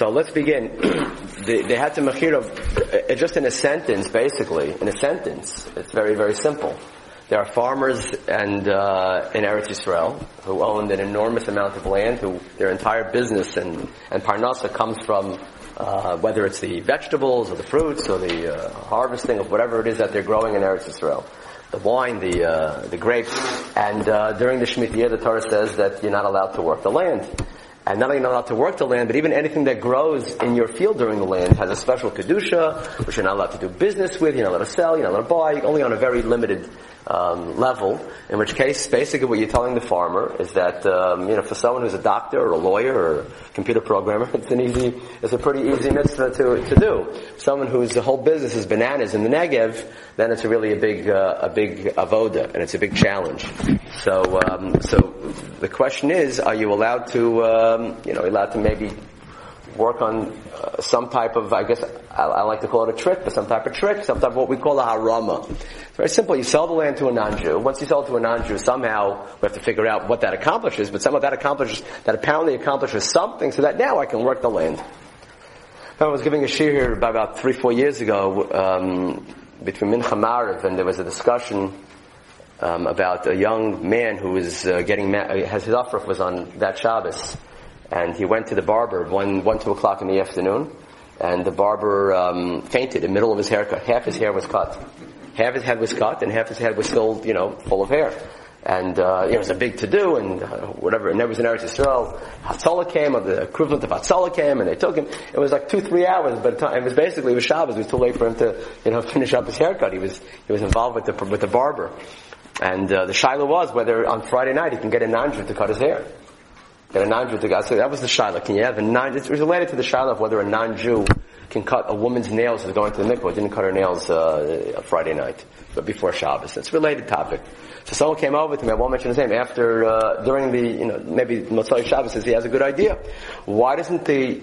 So let's begin. they, they had to mechira, uh, just in a sentence, basically, in a sentence. It's very, very simple. There are farmers and uh, in Eretz Yisrael who owned an enormous amount of land, who their entire business and and parnasa comes from uh, whether it's the vegetables or the fruits or the uh, harvesting of whatever it is that they're growing in Eretz Yisrael. The wine, the uh, the grapes, and uh, during the Shemitah year, the Torah says that you're not allowed to work the land. And not only not allowed to work the land, but even anything that grows in your field during the land has a special kedusha, which you're not allowed to do business with, you're not allowed to sell, you're not allowed to buy, only on a very limited um, level. In which case, basically, what you're telling the farmer is that um, you know, for someone who's a doctor or a lawyer or a computer programmer, it's an easy, it's a pretty easy mitzvah to to do. Someone whose whole business is bananas in the Negev, then it's really a big uh, a big avoda and it's a big challenge. So um, so the question is, are you allowed to um, you know allowed to maybe work on uh, some type of, I guess, I, I, like to call it a trick, but some type of trick, some type of what we call a harama. It's very simple. You sell the land to a non-Jew. Once you sell it to a non-Jew, somehow we have to figure out what that accomplishes, but somehow that accomplishes, that apparently accomplishes something so that now I can work the land. I was giving a shiur here about, three, four years ago, um, between Mincha Mariv, and there was a discussion um, about a young man who was uh, getting, ma- his aufruf was on that Shabbos and he went to the barber one one two o'clock in the afternoon, and the barber um, fainted in the middle of his haircut. Half his hair was cut, half his head was cut, and half his head was still you know full of hair. And uh, it was a big to do, and uh, whatever. And there was in Eretz Yisrael. Hatzalah came, or the equivalent of Hatzalah came, and they took him. It was like two, three hours, but it was basically it was Shabbos. It was too late for him to, you know, finish up his haircut. He was he was involved with the with the barber, and uh, the shaila was whether on Friday night he can get a non to cut his hair. Get a non-Jew to God. So that was the shaila. Can you have a non? It's related to the shaila of whether a non-Jew can cut a woman's nails as going to the mikvah. Didn't cut her nails uh, Friday night, but before Shabbos. It's a related topic. So someone came over to me. I won't mention his name. After uh, during the you know maybe Motzai Shabbos says he has a good idea. Why doesn't the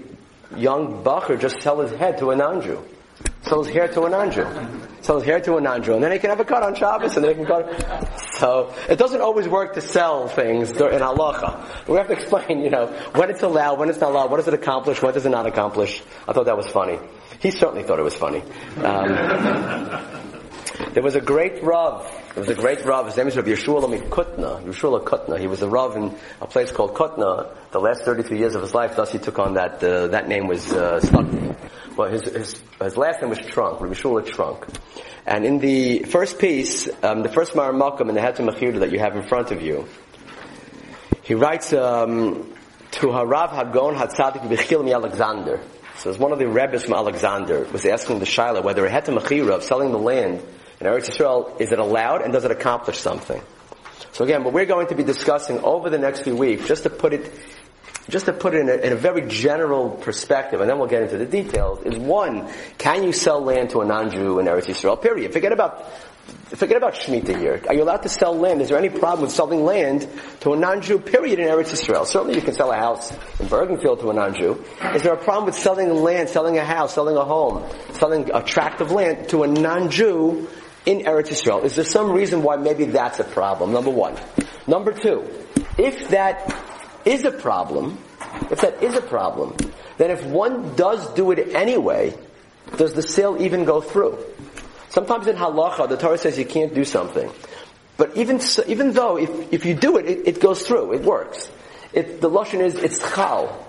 young bacher just sell his head to a non-Jew? Sell his hair to a non-Jew. Sell his hair to a and then he can have a cut on Shabbos, and then he can cut. So it doesn't always work to sell things in halacha. We have to explain, you know, when it's allowed, when it's not allowed, what does it accomplish, what does it not accomplish. I thought that was funny. He certainly thought it was funny. Um, there was a great Rav. There was a great Rav. His name is Rav Yeshua Kutna. Yeshua Kutna. He was a Rav in a place called Kutna. The last 33 years of his life, thus he took on that, uh, that name was uh, stuck Well, his, his, his last name was Trunk. Rav Yeshua Trunk. And in the first piece, um, the first Maramakam in the Mechirda that you have in front of you, he writes um, to Harav Hagon Hatzadik Bechilmi Alexander. So as one of the Rebbe's from Alexander was asking the Shaila whether a of selling the land in Eretz Yisrael, is it allowed and does it accomplish something? So again, what we're going to be discussing over the next few weeks, just to put it, just to put it in a, in a very general perspective, and then we'll get into the details, is one, can you sell land to a non-Jew in Eretz Yisrael? Period. Forget about Forget about Shemitah here. Are you allowed to sell land? Is there any problem with selling land to a non-Jew, period, in Eretz Israel? Certainly you can sell a house in Bergenfield to a non-Jew. Is there a problem with selling land, selling a house, selling a home, selling a tract of land to a non-Jew in Eretz Israel? Is there some reason why maybe that's a problem? Number one. Number two, if that is a problem, if that is a problem, then if one does do it anyway, does the sale even go through? Sometimes in halacha, the Torah says you can't do something. But even so, even though if, if you do it, it, it goes through, it works. It, the lashon is it's chal.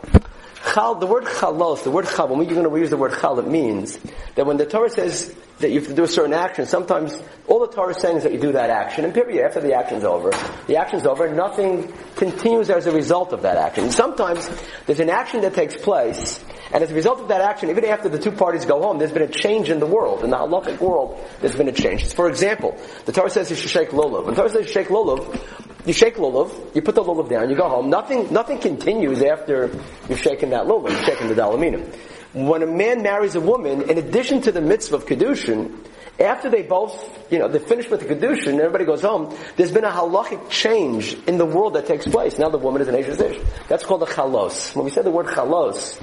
Chal, the word chalos, the word chal, when we're going to use the word chal, it means that when the Torah says that you have to do a certain action, sometimes all the Torah is saying is that you do that action, and period, after the action's over, the action's over, nothing continues as a result of that action. Sometimes there's an action that takes place, and as a result of that action, even after the two parties go home, there's been a change in the world. In the halachic world, there's been a change. For example, the Torah says you should shake lulav. When the Torah says you shake lulav, you shake lulav, you put the lulav down, you go home. Nothing, nothing continues after you've shaken that lulav, you've shaken the daled minim. When a man marries a woman, in addition to the mitzvah of kedushin, after they both, you know, they finish with the kedushin, everybody goes home. There's been a halachic change in the world that takes place. Now the woman is an Ish. That's called the chalos. When we say the word chalos,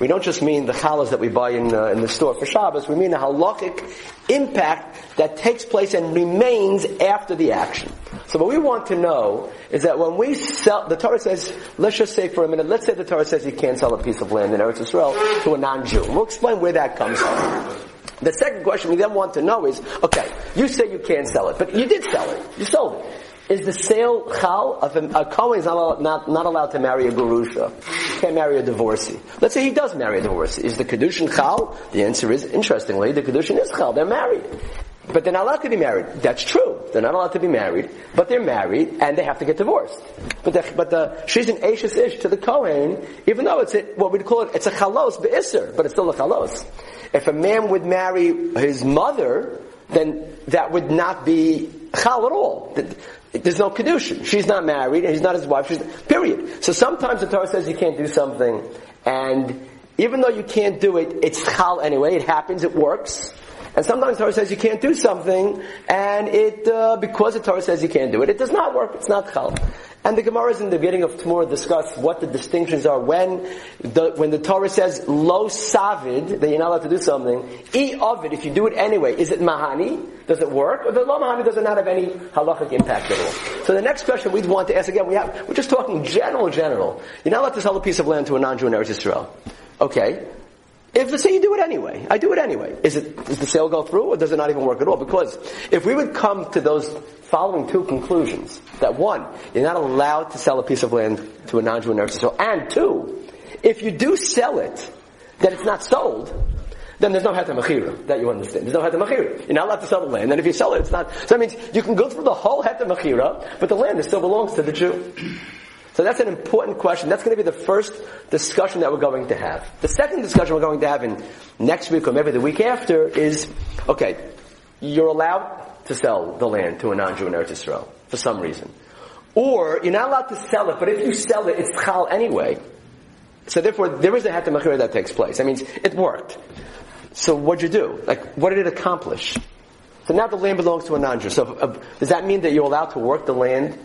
we don't just mean the challahs that we buy in, uh, in the store for Shabbos. We mean the halachic impact that takes place and remains after the action. So what we want to know is that when we sell, the Torah says, let's just say for a minute, let's say the Torah says you can't sell a piece of land in Eretz Israel to a non-Jew. We'll explain where that comes from. The second question we then want to know is, okay, you say you can't sell it, but you did sell it. You sold it. Is the sale chal? Of a, a Kohen is not, not, not allowed to marry a Gerusha. Can't marry a divorcee. Let's say he does marry a divorcee. Is the Kedushin chal? The answer is, interestingly, the Kedushin is chal. They're married. But they're not allowed to be married. That's true. They're not allowed to be married, but they're married and they have to get divorced. But the, but the, she's an Eishes Ish to the Kohen, even though it's a, what we'd call it, it's a chalos be'isr, but it's still a chalos. If a man would marry his mother, then that would not be chal at all. There's no kedushin. She's not married, and he's not his wife. She's, period. So sometimes the Torah says you can't do something, and even though you can't do it, it's chal anyway. It happens. It works. And sometimes Torah says you can't do something, and it uh, because the Torah says you can't do it, it does not work. It's not chal. And the Gemara in the beginning of Temurah discuss what the distinctions are when the, when the Torah says lo savid, that you're not allowed to do something, e of it, if you do it anyway, is it mahani? Does it work? Or the lo mahani does not have any halachic impact at all? So the next question we'd want to ask again, we have, we're just talking general, general. You're not allowed to sell a piece of land to a non-Jew in Eretz Israel. Okay. If let's say you do it anyway, I do it anyway. Is it does the sale go through, or does it not even work at all? Because if we would come to those following two conclusions, that one, you're not allowed to sell a piece of land to a non-Jew in Eretz and two, if you do sell it, then it's not sold, then there's no mechira that you understand. There's no mechira. You're not allowed to sell the land, and if you sell it, it's not. So that means you can go through the whole mechira, but the land still belongs to the Jew. So that's an important question. That's going to be the first discussion that we're going to have. The second discussion we're going to have in next week or maybe the week after is, okay, you're allowed to sell the land to a non-Jew in Eretz Israel for some reason. Or you're not allowed to sell it, but if you sell it, it's chal anyway. So therefore, there is a heter mechira that takes place. That means it worked. So what'd you do? Like, what did it accomplish? So now the land belongs to a non-Jew. So uh, does that mean that you're allowed to work the land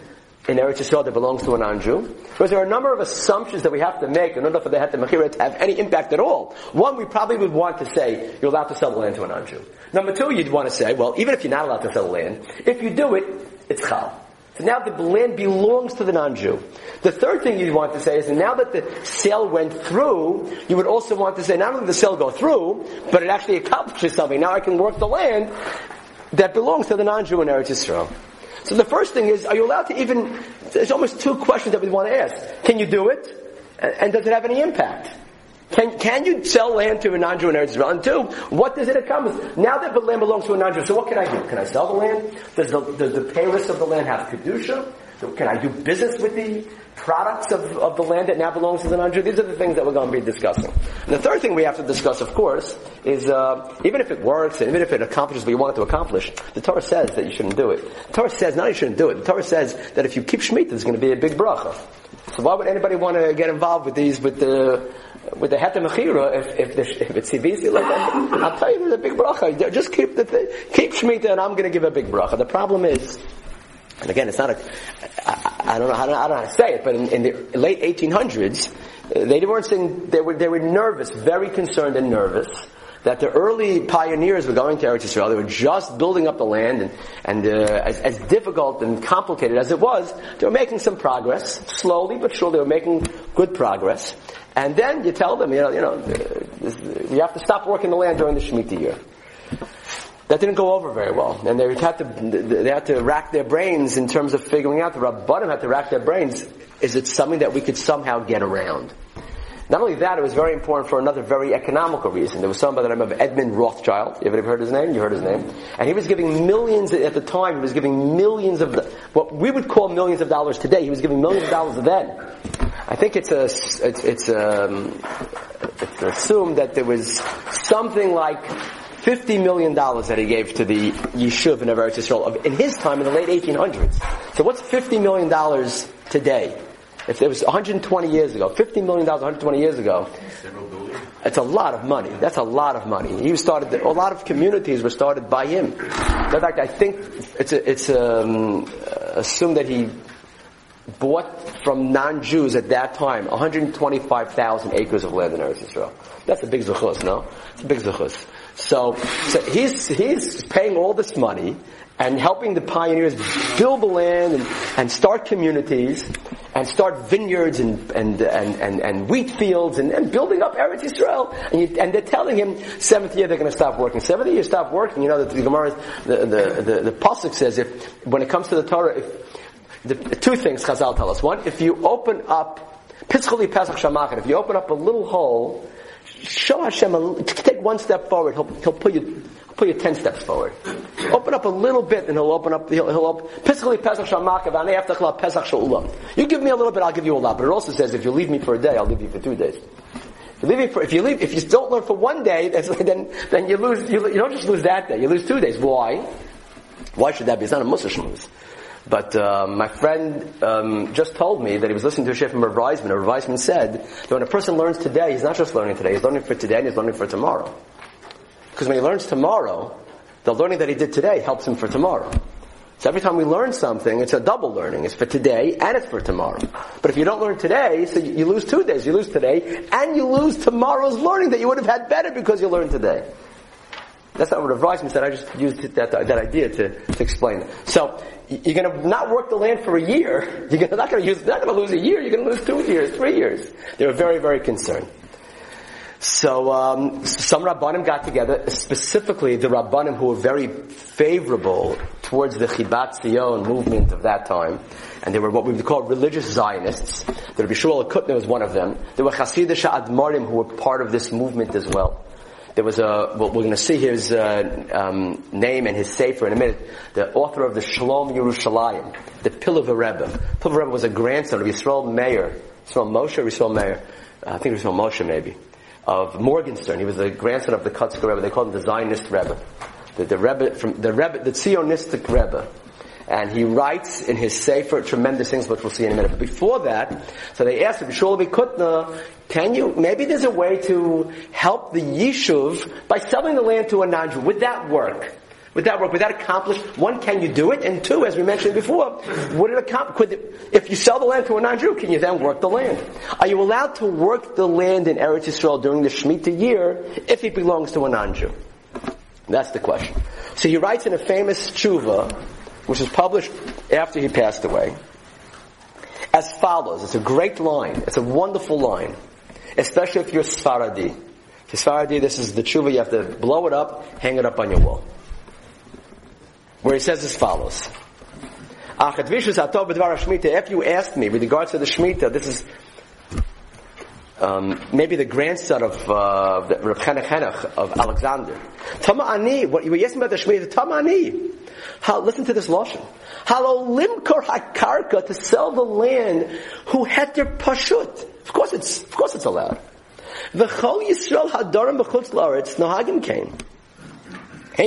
in Eretz Yisrael that belongs to a non-Jew? Because there are a number of assumptions that we have to make in order for the heter mechira to have any impact at all. One, we probably would want to say you're allowed to sell the land to a non-Jew. Number two, you'd want to say, well, even if you're not allowed to sell the land, if you do it, it's chal. So now the land belongs to the non-Jew. The third thing you'd want to say is now that the sale went through, you would also want to say not only did the sale go through, but it actually accomplishes something. Now I can work the land that belongs to the non-Jew in Eretz Yisrael. So the first thing is, are you allowed to even, there's almost two questions that we want to ask. Can you do it? And does it have any impact? Can, can you sell land to a non-Jew in Eretz Israel? And two, what does it accomplish? Now that the land belongs to a non-Jew, so what can I do? Can I sell the land? Does the, does the peiros of the land have Kedusha? Can I do business with the products of, of the land that now belongs to the non-Jew? These are the things that we're going to be discussing. And the third thing we have to discuss, of course, is uh, even if it works and even if it accomplishes what you want it to accomplish, the Torah says that you shouldn't do it. The Torah says not you shouldn't do it. The Torah says that if you keep Shemitah, there's going to be a big bracha. So why would anybody want to get involved with these, with the, with the heter mechira if, if, the, if it's CBC like that? I'll tell you there's a big bracha. Just keep the, keep Shemitah and I'm going to give a big bracha. The problem is, and again, it's not a, I, I don't know how to, I don't know how to say it, but in, in the late 1800s, they weren't saying, they were, they were nervous, very concerned and nervous, that the early pioneers were going to Eretz Israel. They were just building up the land, and, and uh, as, as, difficult and complicated as it was, they were making some progress, slowly but surely. They were making good progress. And then you tell them, you know, you know, you have to stop working the land during the Shemitah year. That didn't go over very well, and they had to they had to rack their brains in terms of figuring out. The Rabbanim had to rack their brains. Is it something that we could somehow get around? Not only that, it was very important for another very economical reason. There was somebody by the name of Edmund Rothschild. You ever heard his name? You heard his name. And he was giving millions, at the time, he was giving millions of, what we would call millions of dollars today, he was giving millions of dollars then. I think it's a, it's, it's, um, it's assumed that there was something like fifty million dollars that he gave to the yishuv in Eretz Yisrael in his time in the late 1800s. So what's fifty million dollars today? If it was 120 years ago, fifty million dollars 120 years ago. It's a lot of money. That's a lot of money. He started. A lot of communities were started by him. In fact, I think it's a, it's um, assumed that he bought from non-Jews at that time 125,000 acres of land in Eretz Israel. That's a big zuchus, no? It's a big zuchus. So, so he's he's paying all this money and helping the pioneers build the land and, and start communities and start vineyards and, and, and, and, and wheat fields and, and building up Eretz Israel. And, you, and they're telling him, seventh year they're going to stop working. Seventh year stop working. You know, the, the Gemara, the, the, the, the Pasuk says if, when it comes to the Torah, if, the, two things Chazal tell us. One, if you open up, Pitzchali Pesach Shamachet, if you open up a little hole, show Hashem, take one step forward, he'll, he'll put you, put you ten steps forward. Open up a little bit, and he'll open up. He'll, he'll open. Pischali pesach shamakav pesach shaulam. You give me a little bit, I'll give you a lot. But it also says, if you leave me for a day, I'll leave you for two days. If you leave, for, if you leave, if you don't learn for one day, then then you lose. You, you, don't just lose that day. You lose two days. Why? Why should that be? It's not a mussar But uh, my friend um, just told me that he was listening to a shiur from Rav Reisman. Rav Reisman said that when a person learns today, he's not just learning today. He's learning for today and he's learning for tomorrow. Because when he learns tomorrow, the learning that he did today helps him for tomorrow. So every time we learn something, it's a double learning. It's for today and it's for tomorrow. But if you don't learn today, so you lose two days. You lose today and you lose tomorrow's learning that you would have had better because you learned today. That's not what Rav Reisman said. I just used that, that idea to, to explain it. So you're going to not work the land for a year. You're not going to use, not going to lose a year. You're going to lose two years, three years. They were very, very concerned. So um, some rabbanim got together, specifically the rabbanim who were very favorable towards the Chibat Zion movement of that time, and they were what we would call religious Zionists. The Rabbi Shmuel Kutner was one of them. There were Hasidish Admarim who were part of this movement as well. There was a, well, we're going to see his uh, um, name and his sefer in a minute. The author of the Shalom Yerushalayim, the Pilav Rebbe. Pilav Rebbe was a grandson of Yisrael Meir. Yisrael Moshe Yisrael Meir? I think Yisrael Moshe maybe of Morgenstern. He was the grandson of the Kotzker Rebbe. They called him the Zionist Rebbe. The, the Rebbe from the Rebbe, the Zionistic Rebbe. And he writes in his Sefer tremendous things, which we'll see in a minute. But before that, so they asked him, Shulavi Kutna, can you, maybe there's a way to help the Yishuv by selling the land to a non-Jew. Would that work? Would that work? Would that accomplish? One, can you do it? And two, as we mentioned before, would it accomplish? If you sell the land to a non-Jew, can you then work the land? Are you allowed to work the land in Eretz Yisrael during the Shemitah year if it belongs to a non-Jew? That's the question. So he writes in a famous tshuva, which was published after he passed away, as follows. It's a great line. It's a wonderful line, especially if you're Sfaradi. If you're Sfaradi, this is the tshuva. You have to blow it up, hang it up on your wall where he says as follows. If you asked me with regards to the Shemitah, this is um, maybe the grandson of uh, Reb Chenech of Alexander. Tama ani, what you were asking about the Shemitah, Tama ani. How, listen to this lashon. Halo limkor hakarka to sell the land who had their pashut. Of course it's, of course it's allowed. V'chol Yisrael hadarim b'chutz la'aretz, nohagim came. We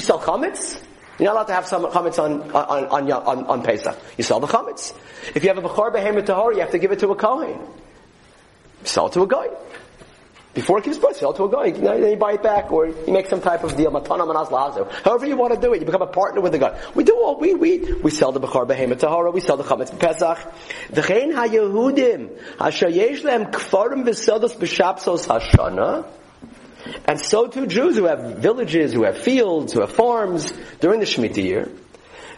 sell chametz. You're not allowed to have some chametz on, on, on, on, on Pesach. You sell the chametz. If you have a bechor behemoth tahor, you have to give it to a kohen. Sell it to a guy. Before it gives birth, sell to a guy. Then you buy it back, or you make some type of deal. However you want to do it, you become a partner with the guy. We do all we we we sell the bechor behemoth tahora. We sell the chametz pesach. V'chein ha-Yehudim asher yesh lehem kfarim v'sodos b'shapsos hashana. And so too Jews who have villages, who have fields, who have farms during the Shemitah year.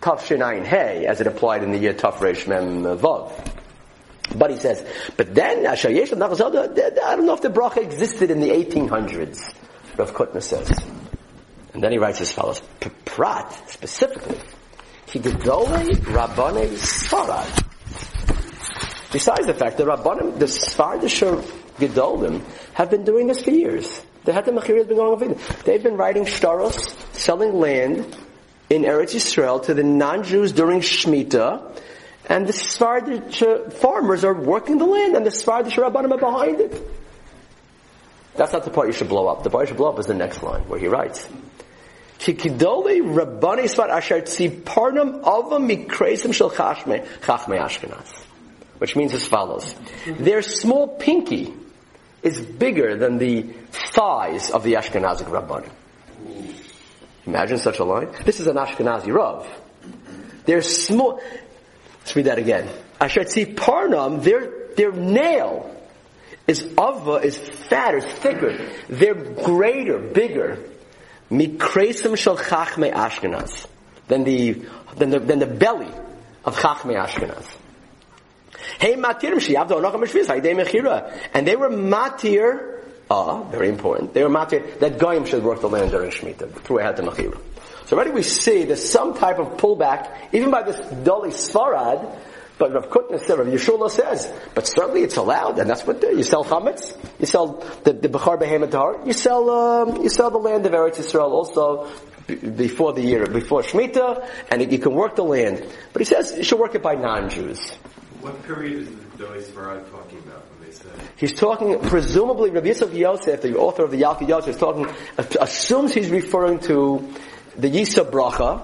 Tav Shinayin Hey as it applied in the year Tav Reish Mem Vav. But he says, but then I don't know if the bracha existed in the 1800s. Rav Kutner says, and then he writes as follows: Prat specifically, Kigedolei Rabbanei Sfarad. Besides the fact that Rabbanim, the Svardish Gedolim, have been doing this for years. The Heter Mechira has been going on for They've been writing shtaros, selling land in Eretz Yisrael to the non-Jews during Shemitah, and the Sephardic farmers are working the land, and the Sephardic Rabbanim are behind it. That's not the part you should blow up. The part you should blow up is the next line, where he writes, Kikidole Rabbani Sfar Asher Tziparnam Ava Mikresim Shel Chachme Ashkenaz. Which means as follows. Their small pinky is bigger than the thighs of the Ashkenazic Rabbanim. Imagine such a line. This is an Ashkenazi Rav. They're small. Let's read that again. Asher Tziparnam, their, their nail is ava, is fatter, thicker. They're greater, bigger Mikresim shel Chachme Ashkenaz. Than the, than the, than the belly of Chachme Ashkenaz. Hey matir sheyavdo anacham mishvis haydei mechira. And they were matir, ah, very important, they were matir, that Goyim should work the land during Shemitah, through Ehad Mechira. So already we see there's some type of pullback, even by this Doli Sfarad, but Rav Kutner said, Rav Yeshua says, but certainly it's allowed, and that's what you sell chametz, you sell the, the Bechar Behemoth you sell, um, you sell the land of Eretz Yisrael also before the year, before Shemitah, and you can work the land. But he says you should work it by non-Jews. What period is the Doi Svarad talking about? He's talking, presumably, Rabbi Yisrael Yosef, the author of the Yalkut Yosef, is talking, assumes he's referring to the Yisa Bracha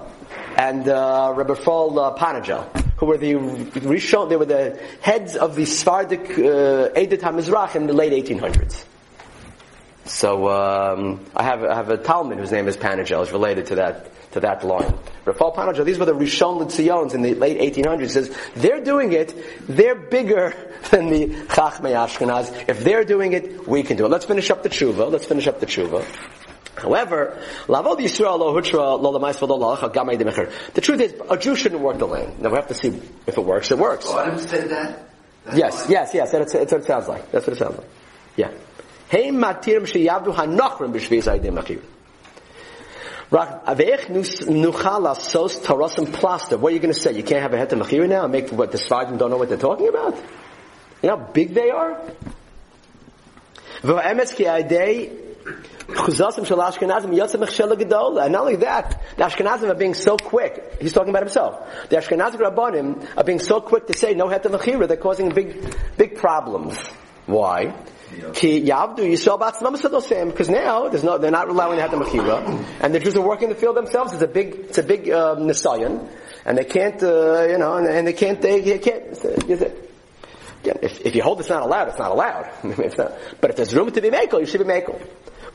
and uh, Rabbi Fall uh, Panigel who were the Rishon, they were the heads of the Sephardic uh, Edith HaMizrach in the late 1800s. So um, I have I have a talmid whose name is Panigel, is related to that to that line. Rafal Panigel, these were the Rishon Litzions in the late 1800s. Says they're doing it, they're bigger than the Chachmei Ashkenaz. If they're doing it, we can do it. Let's finish up the tshuva. Let's finish up the tshuva. However, Lavod Yisrael lo hutra lo lo gamay demecher. The truth is, a Jew shouldn't work the land. Now we have to see if it works. It works. Oh, Adam said that. That's yes, yes, yes. That's, that's what it sounds like. That's what it sounds like. Yeah. What are you going to say? You can't have a heter machir now and make what the Svardim don't know what they're talking about? You know how big they are? And not only that, the Ashkenazim are being so quick. He's talking about himself. The Ashkenazic Rabbanim are being so quick to say no heter mechira. They're causing big, big problems. Why? Because now there's no, they're not allowing heter mechira, and the Jews are working the field themselves. It's a big, it's a big um, nisayan, and they can't, uh, you know, and, and, they can't, they, they can't. Is If, if you hold it's not allowed, it's not allowed. it's not, but if there's room to be makel, you should be makel.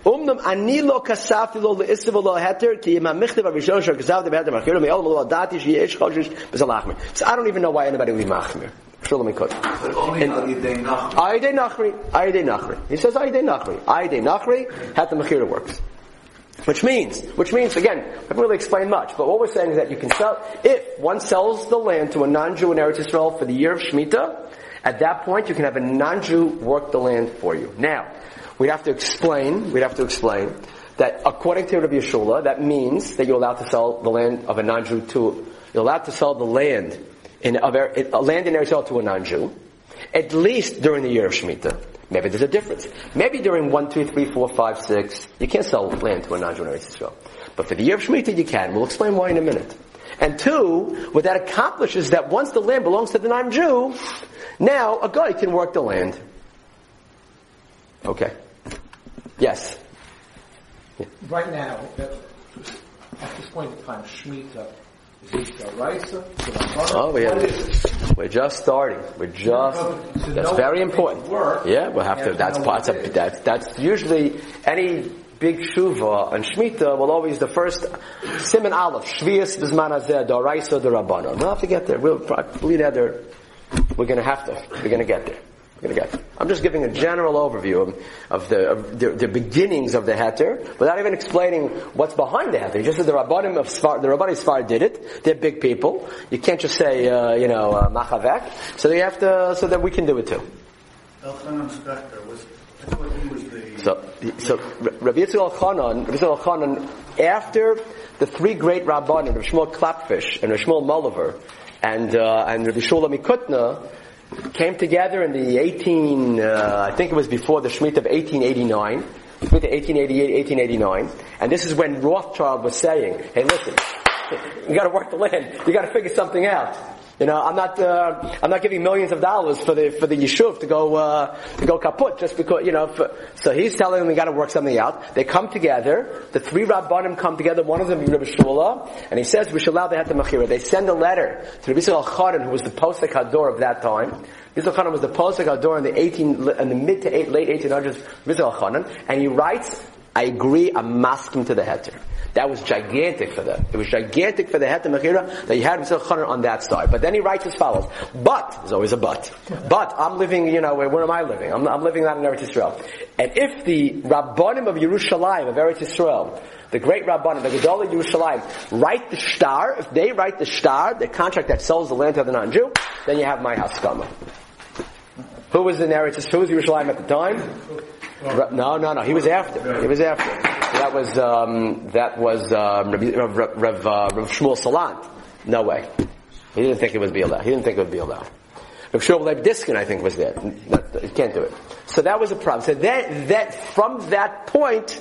Umnam ani lo kasafti lo le'isiv lo heter ki im ha'michtiv ha'rishon shal kasafti beheter machiru me'olam lo dati shi yesh choshish b'zalachmir. So I don't even know why anybody would be machmir. Shulam only Ayidei Nachri. Ayidei Nachri. Nachri. He says Ayidei Nachri. Ayidei Nachri, Heter Mechira works. Which means, which means, again, I haven't really explained much, but what we're saying is that you can sell, if one sells the land to a non-Jew in Eretz Yisrael for the year of Shemitah, at that point you can have a non-Jew work the land for you. Now, we'd have to explain, we'd have to explain that according to Rabbi Yeshua, that means that you're allowed to sell the land of a non-Jew to, you're allowed to sell the land in, a land in Israel to a non-Jew, at least during the year of Shemitah. Maybe there's a difference. Maybe during 1, 2, 3, 4, 5, 6, you can't sell land to a non-Jew in Israel. But for the year of Shemitah, you can. We'll explain why in a minute. And two, what that accomplishes is that once the land belongs to the non-Jew, now a guy can work the land. Okay. Yes. Yeah. Right now, at this point in time, Shemitah Oh, we have, we're just starting. We're just, that's very important. Yeah, we'll have to, that's part of, that's, that's usually any big shuva and Shemitah will always, the first, Siman Aleph, Shvias Bizman Azeh, Doraisa, Rabbanon. We'll have to get there. We'll probably there. We're gonna have to. We're gonna get there. I'm just giving a general overview of, of, the, of the, the, beginnings of the heter, without even explaining what's behind the heter. Just as the rabbanim of Sfar, the rabbanim Sfar did it. They're big people. You can't just say, uh, you know, uh, machavek. So they have to, so that we can do it too. Elchanan Spector was, he was the. So, so Rabbi Yitzchak Elchanan, Rabbi Yitzchak Elchanan, after the three great rabbanim, Rabbi Shmuel Klepfish and Rabbi Shmuel Moliver, and uh, and Rabbi Shula Mikutna, came together in the 18, uh, I think it was before the Shemitah of 1889, between 1888 1889. And this is when Rothschild was saying, hey listen, you gotta work the land. You gotta figure something out. You know, I'm not, uh, I'm not giving millions of dollars for the, for the yishuv to go, uh, to go kaput just because, you know, for, so he's telling them we gotta work something out. They come together, the three rabbanim come together, one of them is Rabbi Shula, and he says, we should allow the Heter Mechira. They send a letter to Rabbi Yitzchak Elchanan, who was the Posek Hador of that time. Yitzchak Elchanan was the Posek Hador in the 18, in the mid to eight, late 1800s, Yitzchak Elchanan, and he writes, I agree, I'm masking to the heter. That was gigantic for them. It was gigantic for the heter mechira that you had Mitzvah Chaner on that side. But then he writes as follows. But, there's always a but. But I'm living, you know, where, where am I living? I'm, I'm living out in Eretz Yisrael. And if the Rabbanim of Yerushalayim, of Eretz Yisrael, the great Rabbanim, the Gedol of Yerushalayim, write the shtar, if they write the shtar, the contract that sells the land to the non-Jew, then you have my haskama. Who was in Eretz, who was Yerushalayim at the time? No, no, no. He was after. He was after. That was um, that was um, Rav, uh, Shmuel Salant. No way. He didn't think it would be allowed. He didn't think it would be allowed. Rav Shmuel Leib Diskin, I think, was there. You can't do it. So that was a problem. So that, that from that point,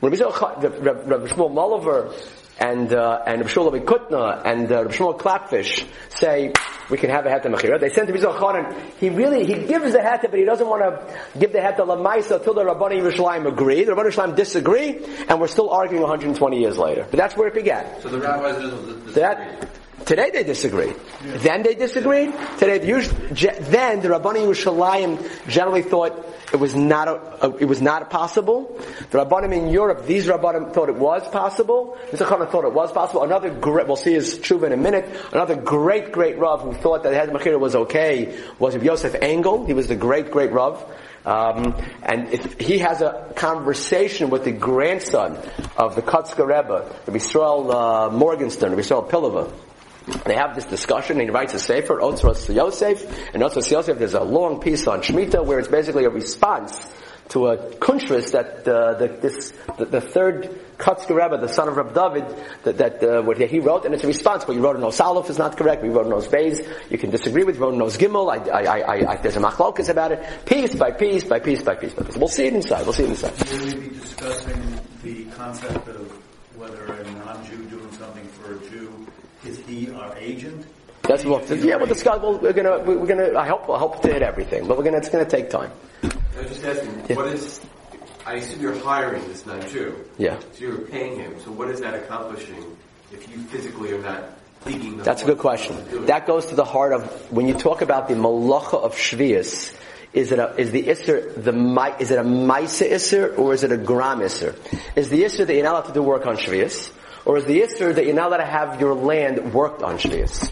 when Rav Shmuel Molliver and uh, and Rav Shmuel Kutna and uh, Rav Shmuel Klepfish say we can have a heter mechira. They sent to Rizal Chanan. He really he gives the heter, but he doesn't want to give the heter lamaisa until the Rabbani Yerushalayim agree. The Rabbani Yerushalayim disagree, and we're still arguing 120 years later. But that's where it began. So the rabbis disagree. That, Today they disagree. Then they disagreed. Today, then the Rabbani Yerushalayim generally thought it was not a, a, it was not possible. The Rabbanim in Europe, these Rabbanim thought it was possible. Mr. Khan thought it was possible. Another great, we'll see his tshuva in a minute. Another great, great Rav who thought that Mechira was okay was Yosef Engel. He was the great, great Rav. Um, and if he has a conversation with the grandson of the Kotzker Rebbe, the Yisrael uh, Morgenstern, Yisrael Pilava. They have this discussion, and he writes a sefer, Otzros Yosef, and Otzros Yosef, there's a long piece on Shemitah where it's basically a response to a kuntris that uh, the, this, the, the third Kotzker Rebbe, the son of Reb David, that, that uh, what he wrote, and it's a response. But you wrote in Osaluf is not correct. We wrote in Beis. You can disagree with. Wrote in Gimel. I, I, I, I, there's a machlokas about it. Piece by piece by piece by piece by piece. We'll see it inside. We'll see it inside. Will we be discussing the concept of whether a non-Jew doing something for a Jew is he our agent? That's what. Yeah, we'll discuss. Well, we're gonna. We're gonna. I hope. I hope to hit everything, but we're gonna. It's gonna take time. I was just asking, Yeah. what is? I assume you're hiring this non-Jew. Yeah. So you're paying him. So what is that accomplishing if you physically are not digging? The That's a good question. That goes to the heart of when you talk about the malacha of shvius. Is it a, is the isser the mi- is it a ma'isa isser or is it a gram isser? Is the isser that you're not allowed to do work on shvius, or is the isser that you're not allowed to have your land worked on shvius?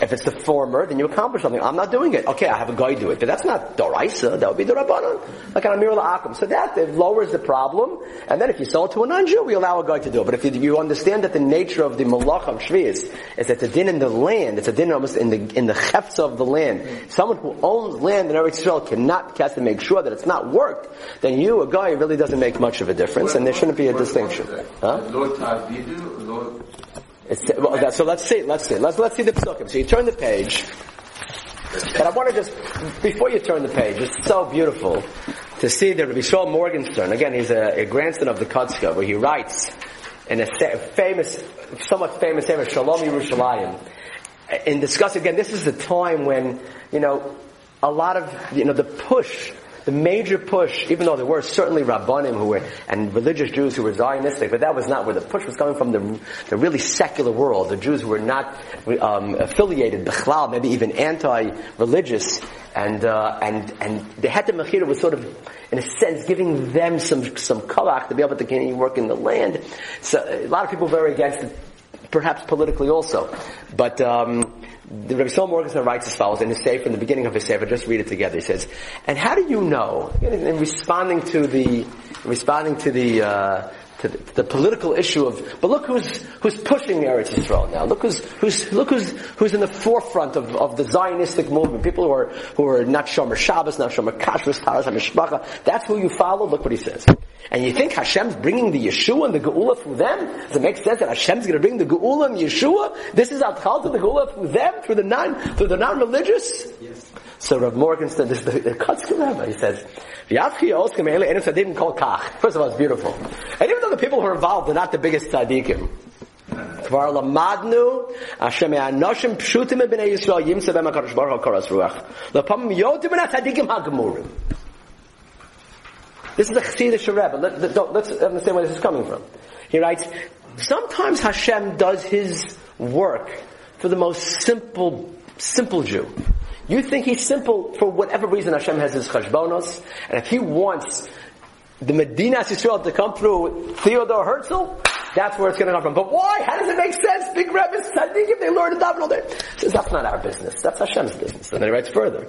If it's the former, then you accomplish something. I'm not doing it. Okay, I have a guy do it, but that's not doraisa. That would be the rabbanon, like an amir la'akim. So that it lowers the problem. And then if you sell it to a non-Jew, we allow a guy to do it. But if you, you understand that the nature of the malach of shvius is that it's a din in the land, it's a din almost in the in the chefs of the land. Someone who owns land in Eretz Yisrael cannot has to make sure that it's not worked. Then you, a guy, really doesn't make much of a difference, and there shouldn't be a distinction. Huh? Well, so let's see, let's see, let's, let's see the psukim. So you turn the page, and I want to just, before you turn the page, it's so beautiful to see that Rabbi Shaul Morgenstern, again, he's a, a grandson of the Kotzka, where he writes in a famous, somewhat famous name, Shalom Yerushalayim, in discussing, again, this is the time when, you know, a lot of, you know, the push the major push, even though there were certainly Rabbanim who were, and religious Jews who were Zionistic, but that was not where the push was coming from, the, the really secular world, the Jews who were not um, affiliated, Bechlal, maybe even anti-religious, and, uh, and, and the Heter Mechira was sort of, in a sense, giving them some, some kalach to be able to continue working the land. So a lot of people were very against it, perhaps politically also. But, um, the Rabbi Saul Morgenstern writes as follows in his sefer, in the beginning of his sefer, just read it together. He says, and how do you know, in responding to the, responding to the, uh, to the, the political issue of, but look who's, who's pushing Eretz Yisrael now. Look who's, who's, look who's, who's in the forefront of, of the Zionistic movement. People who are, who are not Shomer Shabbos, not Shomer Kashrus, Taharas HaMishpacha. That's who you follow. Look what he says. And you think Hashem's bringing the Yeshua and the Geula through them? Does it make sense that Hashem's going to bring the Geula and Yeshua? This is Atchal to the Geula through them, through the non, through the non-religious? Yes. So Rav Morgenstern, this is the, the Kotzker Rebbe, he says, "V'yavchi oskim ele enim tzaddikim kol kach." First of all, it's beautiful. And even though the people who are involved are not the biggest tzaddikim, כבר למדנו, אשר מהאנושים פשוטים מבני ישראל ימצא בהם הקדוש ברוך הוא קורס רוח. לפעמים יותר מן הצדיקים הגמורים. This is a Chassidish Rebbe. Let, let's understand where this is coming from. He writes, sometimes Hashem does his work for the most simple, simple Jew. You think he's simple for whatever reason Hashem has his chashbonos, and if he wants the Medina Yisrael to come through Theodore Herzl, that's where it's going to come from. But why? How does it make sense? Big Rebbe, rabbis, tzaddikim, they learn to daven all day. Says that's not our business. That's Hashem's business. And then he writes further.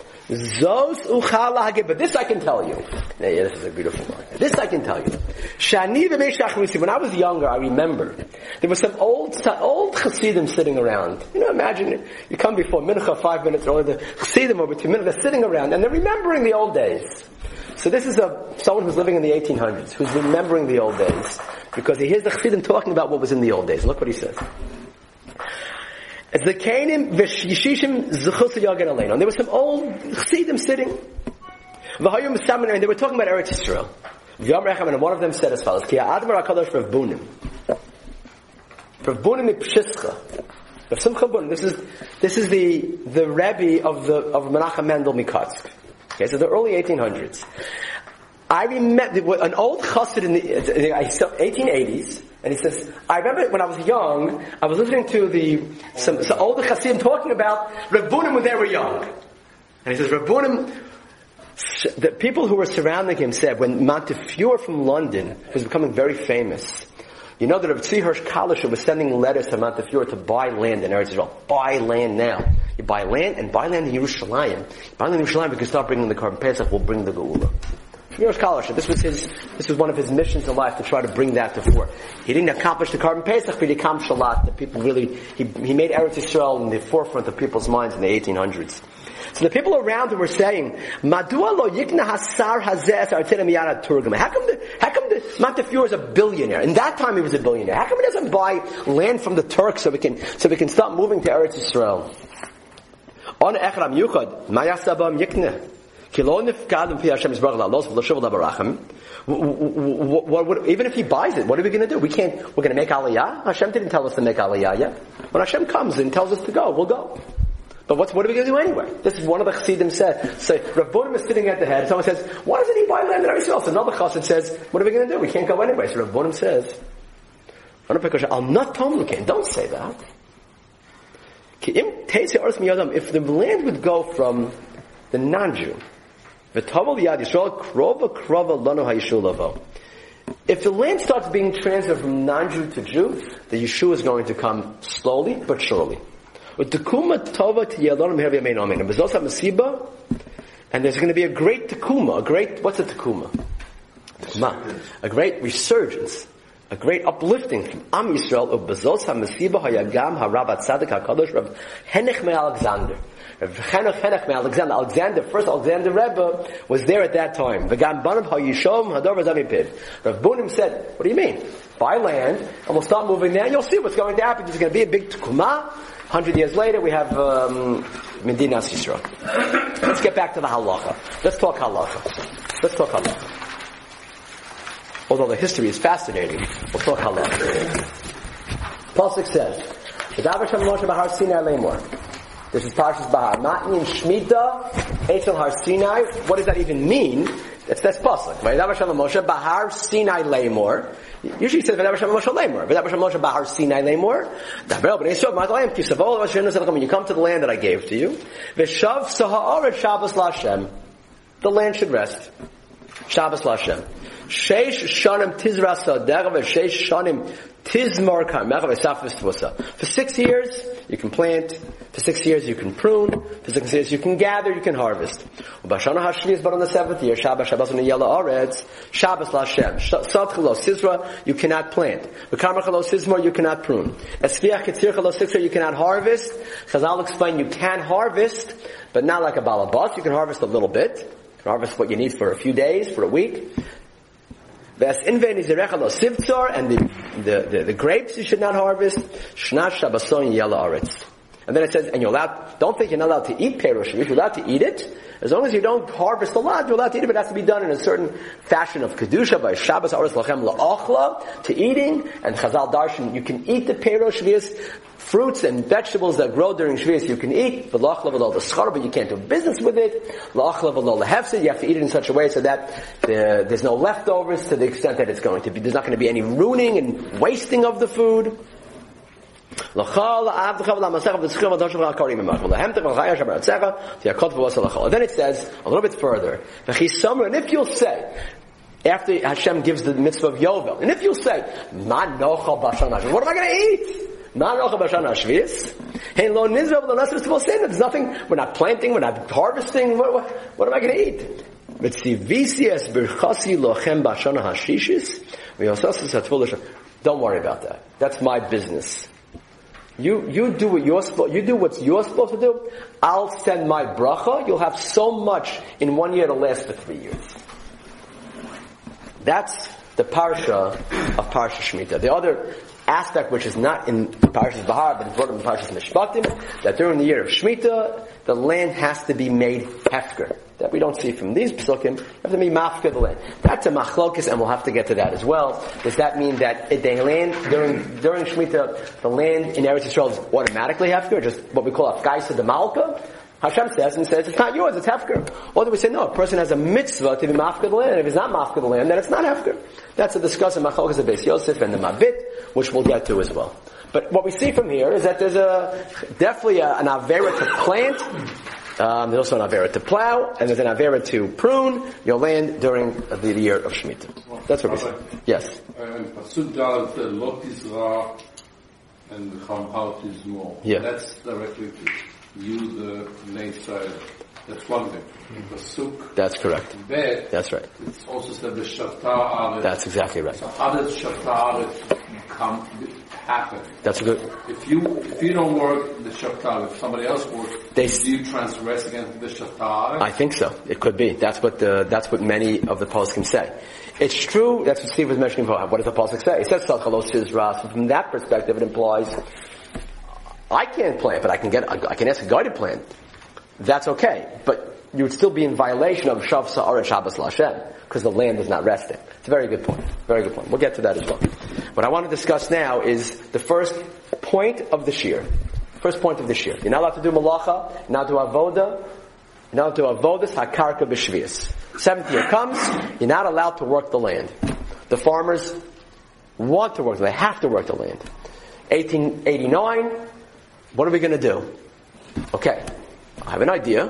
Zos. But this I can tell you. Yeah, yeah, this is a beautiful line. This I can tell you. Shani. When I was younger, I remember there was some old old chassidim sitting around. You know, imagine. You come before mincha five minutes early. The chassidim over two minutes. They're sitting around and they're remembering the old days. So this is a someone who's living in the 1800s, who's remembering the old days, because he hears the Chassidim talking about what was in the old days. Look what he says. The Canim v'shishim zechus yagen aleinu. There were some old Chassidim sitting. V'hayim seminary, and they were talking about Eretz Yisrael. V'yam rechem, and one of them said as follows, Ki ha'admar ha'kadosh Rav Bunim. Rav Bunim ipshischa. Rav Simcha Bunim. This is, this is the, the Rebbe of the, of Menachem Mendel Mikotsk. Okay, so the early 1800s. I remember an old chassid in the 1880s, and he says, I remember when I was young, I was listening to the some, some older talking about Rabbunim when they were young. And he says, Rabbunim, the people who were surrounding him said, when Montefiore from London was becoming very famous, you know that Rav Tzvi Kalischer was sending letters to Montefiore to buy land in Eretz Israel. Buy land now. You buy land and buy land in Yerushalayim. Buy land in Yerushalayim because start bringing the korban Pesach, we'll bring the Geula. Hirsch Kalischer. this was his, this was one of his missions in life to try to bring that to fore. He didn't accomplish the korban Pesach, but he accomplished a lot. The people really, he, he made Eretz Israel in the forefront of people's minds in the 1800s. So the people around him were saying, "Madua lo yikna hasar hazeh artena miyara turgum." How come the how come the Montefiore is a billionaire? In that time, he was a billionaire. How come he doesn't buy land from the Turks so we can so we can start moving to Eretz Yisrael? On echram yuchad mayasabam yikna. Even if he buys it, what are we going to do? We can't. We're going to make aliyah. Hashem didn't tell us to make aliyah yet. When Hashem comes and tells us to go, we'll go. But what's, what are we going to do anyway? This is one of the chassidim said. So Rav Bunim is sitting at the head. Someone says, "Why doesn't he buy land in Eretz Yisrael?" Another chassid says, "What are we going to do? We can't go anyway." So Rav Bunim says, "I'll not tomlukin. Don't say that." If the land would go from the non-Jew, if the land starts being transferred from non-Jew to Jew, the Yeshua is going to come slowly but surely. And there's going to be a great tekuma, a great, what's a tekuma? A great resurgence, a great uplifting from Am Yisrael of Bezos HaMesiba HaYagam HaRabat Tzaddik HaKadosh Rav Henech Alexander. Henech Me Alexander. Alexander, first Alexander Rebbe, was there at that time. V'gam. Rav Bunim said, what do you mean? Buy land, and we'll start moving there, you'll see what's going to happen. There's going to be a big tekuma. Hundred years later, we have um, Medina Yisrael. Let's get back to the halacha. Let's talk halacha. Let's talk halacha. Although the history is fascinating, we'll talk halacha. Pasuk says, "V'davar Shem Moshe Bahar Sinai Lemor." This is Parshas Bahar. Matni Shmita, Eitzal Har Sinai. What does that even mean? It's that's pasuk. V'davar Shem Moshe Bahar Sinai Lemor. Usually it says V'davar Shem Moshe Lemor. V'davar Shem Moshe Bahar Sinai Lemor. Davar Bnei Yisrael Matlayim Kisavol Nezelakom. When you come to the land that I gave to you, V'shav Saha'aret Shabbos Lashem. The land should rest. Shabbos Lashem. Sheish shanim tizra sadera v'sheish shanim Tizmar. For six years, you can plant. For six years, you can prune. For six years, you can gather, you can harvest. But on the seventh year, Shabbos, Shabbos the yellow aretz, Shabbos lashem. Sadchalo sizra, you cannot plant. V'karmachalo sizmar, you cannot prune. Esviach ketzirchalo sizra, you cannot harvest. Chazal explain you can harvest, but not like a balabas. You can harvest a little bit. You can harvest what you need for a few days, for a week. And the, the, the, the grapes you should not harvest. Shnash shabason yellow aretz. And then it says, and you're allowed, don't think you're not allowed to eat perush, you're allowed to eat it. As long as you don't harvest a lot, you're allowed to eat it, but it has to be done in a certain fashion of kedusha by Shabbos aretz lachem la'achla, to eating, and chazal darshan, you can eat the perush fruits and vegetables that grow during Shvius you can eat, but but you can't do business with it. you have to eat it in such a way so that there's no leftovers to the extent that it's going to be. There's not going to be any ruining and wasting of the food. Then it says, a little bit further, and if you'll say, after Hashem gives the mitzvah of Yovel, and if you'll say, what am I going to eat? Not Rocha Bashan Hashvias. Hey, lo nizra lo nasr sin. There's nothing. We're not planting. We're not harvesting. What, what, what am I going to eat? Vcs birchasi lochem bashan hashishis. Don't worry about that. That's my business. You, you do what you're supposed, you do what you're supposed to do. I'll send my bracha. You'll have so much in one year to last for three years. That's the parsha of Parsha Shemitah. The other aspect which is not in Parashas Bahar, but brought up in Parashas Mishpatim, that during the year of Shemitah, the land has to be made hefker. That we don't see from these psukim, have to be mafka the land. That's a machlokis, and we'll have to get to that as well. Does that mean that the land during during Shemitah, the land in Eretz Yisrael is automatically hefker, just what we call a Gaisa de Malka? Hashem says and says it's not yours, it's hefker. Or do we say no? A person has a mitzvah to be mafka the land, and if he's not mafka the land, then it's not hefker. That's a discussion machlokes of Beis Yosef and the Mabit, which we'll get to as well. But what we see from here is that there's a definitely a, an avera to plant. Um, there's also an avera to plow, and there's an avera to prune your land during the, year of Shemitah. That's what we see. Yes. And the is more. Yeah. That's directly use the nayside. That's one thing. Pasuk. That's correct. Bet. That's right. It's also said the Shafta Aretz. That's exactly right. So how does Shafta Aretz come happen? That's good. If you if you don't work the Shafta, if somebody else works, they, do you transgress against the Aretz? I think so. It could be. That's what the, that's what many of the posts can say. It's true. That's what Steve was mentioning before. What does the pasuk say? It says "Salchalos Sizras." From that perspective, it implies I can't plant, but I can get, I can ask a guy to plant. That's okay. But you would still be in violation of Shav Sa'ar and Shabbos Lashem, because the land is not resting. It's a very good point. Very good point. We'll get to that as well. What I want to discuss now is the first point of the shear. First point of the shear. You're not allowed to do malacha, not to avoda, not to avodas hakarka b'shvius. Seventh year comes, you're not allowed to work the land. The farmers want to work, they have to work the land. 1889, what are we going to do? Okay, I have an idea.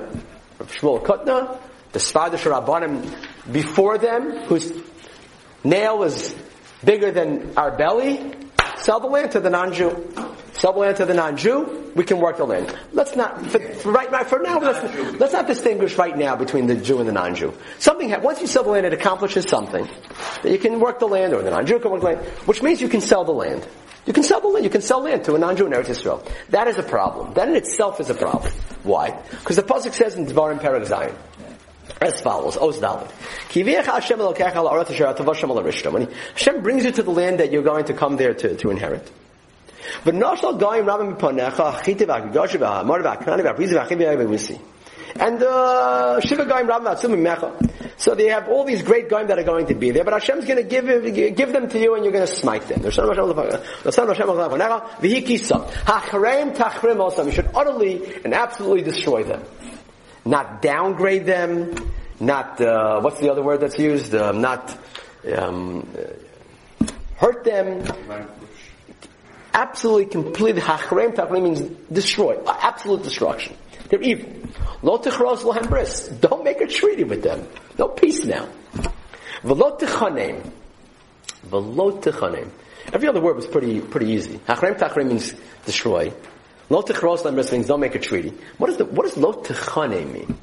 Shmuel Kutna, the Sfada Sharabanim before them, whose nail is bigger than our belly, sell the land to the non-Jew. Sell land to the non-Jew, we can work the land. Let's not, for, for right, right, for now, let's, let's not distinguish right now between the Jew and the non-Jew. Something, once you sell the land, it accomplishes something. That you can work the land, or the non-Jew can work the land, which means you can sell the land. You can sell the land. You can sell land to a non-Jew in Eretz Yisrael. That is a problem. That in itself is a problem. Why? Because the pasuk says in Devarim Perek Zayin, as follows, Oz Dalit. When Hashem brings you to the land that you're going to come there to, to inherit. And uh, Shiva Goyim Ram Mecha. So they have all these great Goyim that are going to be there, but Hashem's going to give give them to you, and you're going to smite them. You should utterly and absolutely destroy them, not downgrade them, not uh, what's the other word that's used? Uh, not um, hurt them. Absolutely, completely. Hachrem tachrim means destroy, absolute destruction. They're evil. Lo tichros lohem bris. Don't make a treaty with them. No peace now. V'lo tichanem. V'lo tichanem. Every other word was pretty, pretty easy. Hachrem tachrim means destroy. Lo tichros lemris means don't make a treaty. What is the, what does lo tichane mean?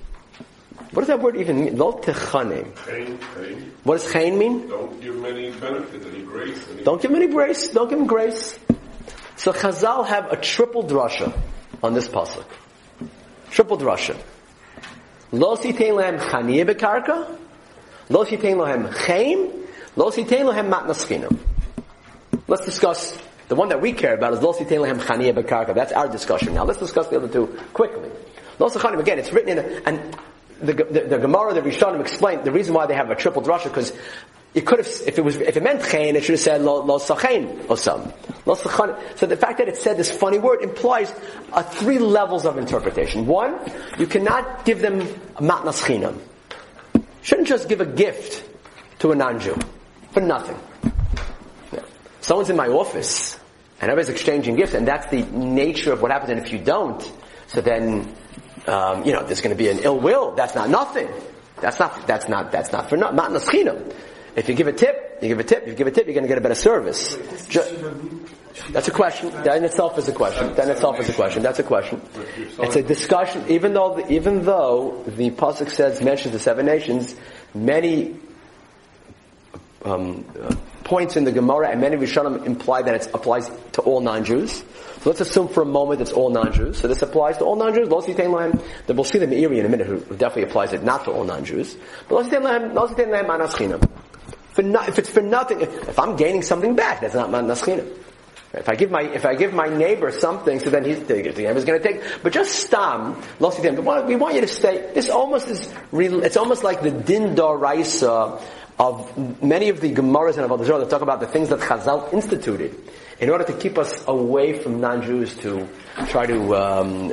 What does that word even mean? Lo pain. What does chain mean? Don't give him any benefit, any grace. Any Don't give him any grace. Don't give him grace. So Chazal have a triple drasha on this pasuk. Triple drasha. Lo sitein lehem chaniyah bekarka. Lo sitein lehem chaim. Lo sitein lehem matnaschinam. Let's discuss the one that we care about is Lo sitein lehem chaniyah bekarka. That's our discussion. Now let's discuss the other two quickly. Lo chanim again. It's written in and the, the, the Gemara, the Rishonim explained the reason why they have a triple drasha because it could have, if it was, if it meant chayin, it should have said lo, sachain osam. Lo. So the fact that it said this funny word implies three levels of interpretation. One, you cannot give them matnas chinam. Shouldn't just give a gift to a non-Jew for nothing. Someone's in my office and everybody's exchanging gifts, and that's the nature of what happens. And if you don't, so then um, you know there's going to be an ill will. That's not nothing. That's not. That's not. That's not for not not. If you give a tip, you give a tip. If you give a tip, you're going to get a better service. That's a question. That in itself is a question. That in itself is a question. That's a question. It's a discussion. Even though the, even though the pasuk says mentions the seven nations, many um, uh, points in the Gemara and many Rishonim imply that it applies to all non-Jews. So let's assume for a moment it's all non-Jews. So this applies to all non-Jews. Lo. Then we'll see the Meiri in a minute who definitely applies it not to all non-Jews. But lo sitain lahem, lo chinam. For no, if it's for nothing, if, if I'm gaining something back, that's not manas chinam. If I give my if I give my neighbor something, so then he's the neighbor's going to take. But just stam lo sitain. But we want you to stay. This almost is. It's almost like the din doraisa of many of the Gemaras and of Zarah that talk about the things that Chazal instituted in order to keep us away from non-Jews to try to um,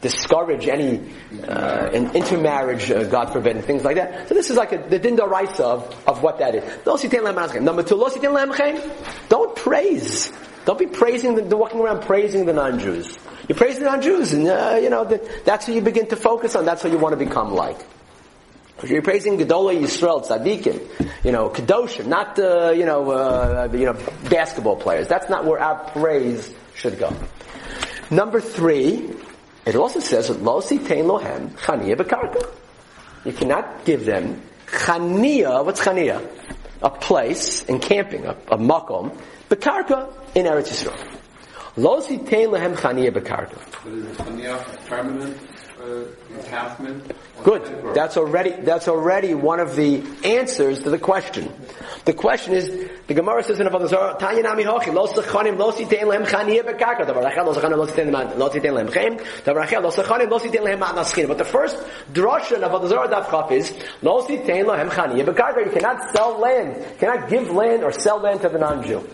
discourage any uh, in- intermarriage, uh, God forbid, and things like that. So this is like a, the din d'oraisa of, of what that is. Number two. Don't praise. Don't be praising the, the walking around praising the non-Jews. You praise the non-Jews, and uh, you know that, that's who you begin to focus on. That's who you want to become like. Because you're praising Gedolei Yisrael, Tzaddikim, you know, Kedoshim, not, uh, you know, uh, you know, basketball players. That's not where our praise should go. Number three, it also says, that Lo sitein lohem chaniya bekarka. You cannot give them chaniya, what's chaniya? A place in camping, a, a makom, bekarka in Eretz Yisrael. Lo sitein lohem chaniya bekarka. But is Chaniah permanent encampment? Good. That's already that's already one of the answers to the question. The question is the Gemara says in Avodah Zarah, Tanya nami hochi lo sechanim lo sitein lehem chaniyah bekarka. Davar achel lo sechanim lo sitein lehem lo sitein lehem chem. Davar achel lo sechanim lo sitein lehem matnaschin. But the first drasha in Avodah Zarah daf chaf is lo sitein lehem chaniyah bekarka. You cannot sell land, cannot give land or sell land to the non-Jew.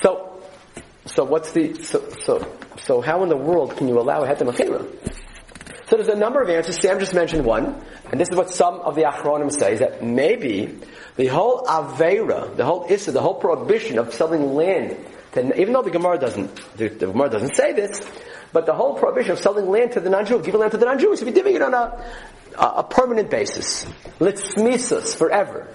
So, so what's the so so so how in the world can you allow a heter mechira? So there's a number of answers. Sam just mentioned one, and this is what some of the Achronim say, is that maybe the whole Avera, the whole Issa, the whole prohibition of selling land, to, even though the Gemara doesn't, the, the Gemara doesn't say this, but the whole prohibition of selling land to the non-Jew, giving land to the non-Jew, if you're giving it on a, a, a permanent basis. Litzmisus, forever.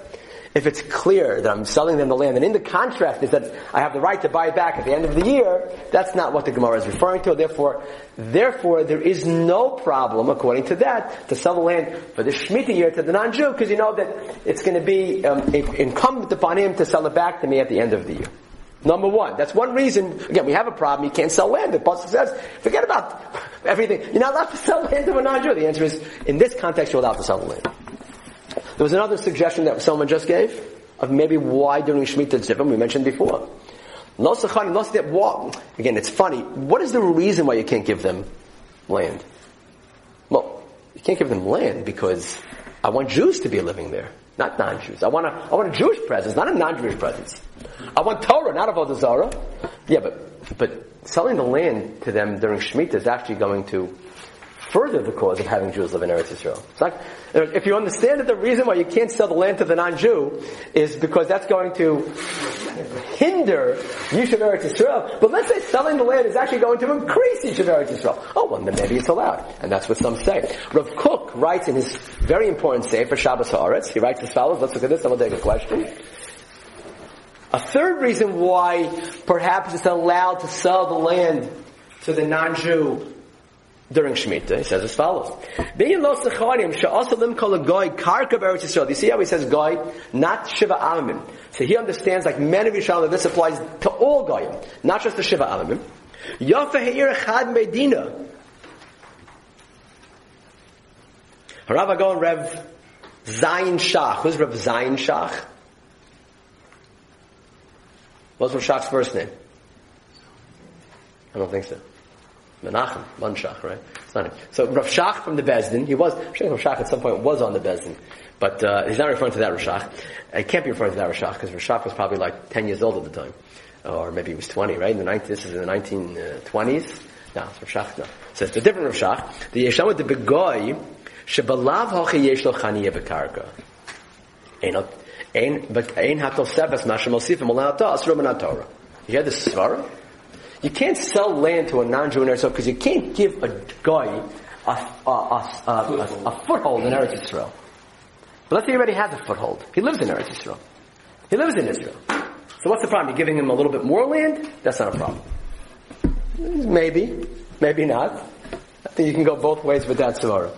If it's clear that I'm selling them the land, and in the contract is that I have the right to buy it back at the end of the year, that's not what the Gemara is referring to. Therefore, therefore, there is no problem, according to that, to sell the land for the Shemitah year to the non-Jew, because you know that it's going to be um, incumbent upon him to sell it back to me at the end of the year. Number one. That's one reason, again, we have a problem, you can't sell land. The Pasuk says, forget about everything. You're not allowed to sell land to a non-Jew. The answer is, in this context, you're allowed to sell the land. There was another suggestion that someone just gave of maybe why during Shemitah it's different. We mentioned before. Again, it's funny. What is the reason why you can't give them land? Well, you can't give them land because I want Jews to be living there, not non-Jews. I want a, I want a Jewish presence, not a non-Jewish presence. I want Torah, not Avodah Zarah. Yeah, but, but selling the land to them during Shemitah is actually going to further the cause of having Jews live in Eretz Yisrael. Like, if you understand that the reason why you can't sell the land to the non-Jew is because that's going to hinder Yishuv Eretz Yisrael, but let's say selling the land is actually going to increase Yishuv Eretz Yisrael. Oh, well, then maybe it's allowed. And that's what some say. Rav Kook writes in his very important Sefer Shabbos Haaretz, he writes as follows, let's look at this, and we'll take a question. A third reason why perhaps it's allowed to sell the land to the non-Jew during Shemitah, he says as follows. You see how he says goy, not shiva alamim. So he understands, like many of that this applies to all goyim, not just the shiva alamim. Yafa heir echad medina. Rav Agon Rev Zayin Shach. Who's Rev Zayin Shach? What's Rav Shach's first name? I don't think so. Menachem, Manshach, right? So Rav Shach from the Bezdin, he was, Rav Shach at some point was on the Bezdin, but uh, he's not referring to that Rav Shach. He can't be referring to that Rav Shach because Rav Shach was probably like 10 years old at the time. Or maybe he was 20, right? In the 19, this is in the 1920s. No, it's Rav Shach, no. So it's a different Rav Shach. The Yesham with the Begoy, Shebalav Hochi Yesh Lo Chaniya Bekarka. Ein Ein Hatel Sebes Mashem Osifim Olanata Asur Torah. You hear this Svara? You can't sell land to a non-Jew in Eretz because you can't give a guy a, a, a, a, foothold in Eretz Yisrael. But let's say he already has a foothold. He lives in Eretz Yisrael. He lives in Israel. So what's the problem? You're giving him a little bit more land? That's not a problem. Maybe. Maybe not. I think you can go both ways with that Svara.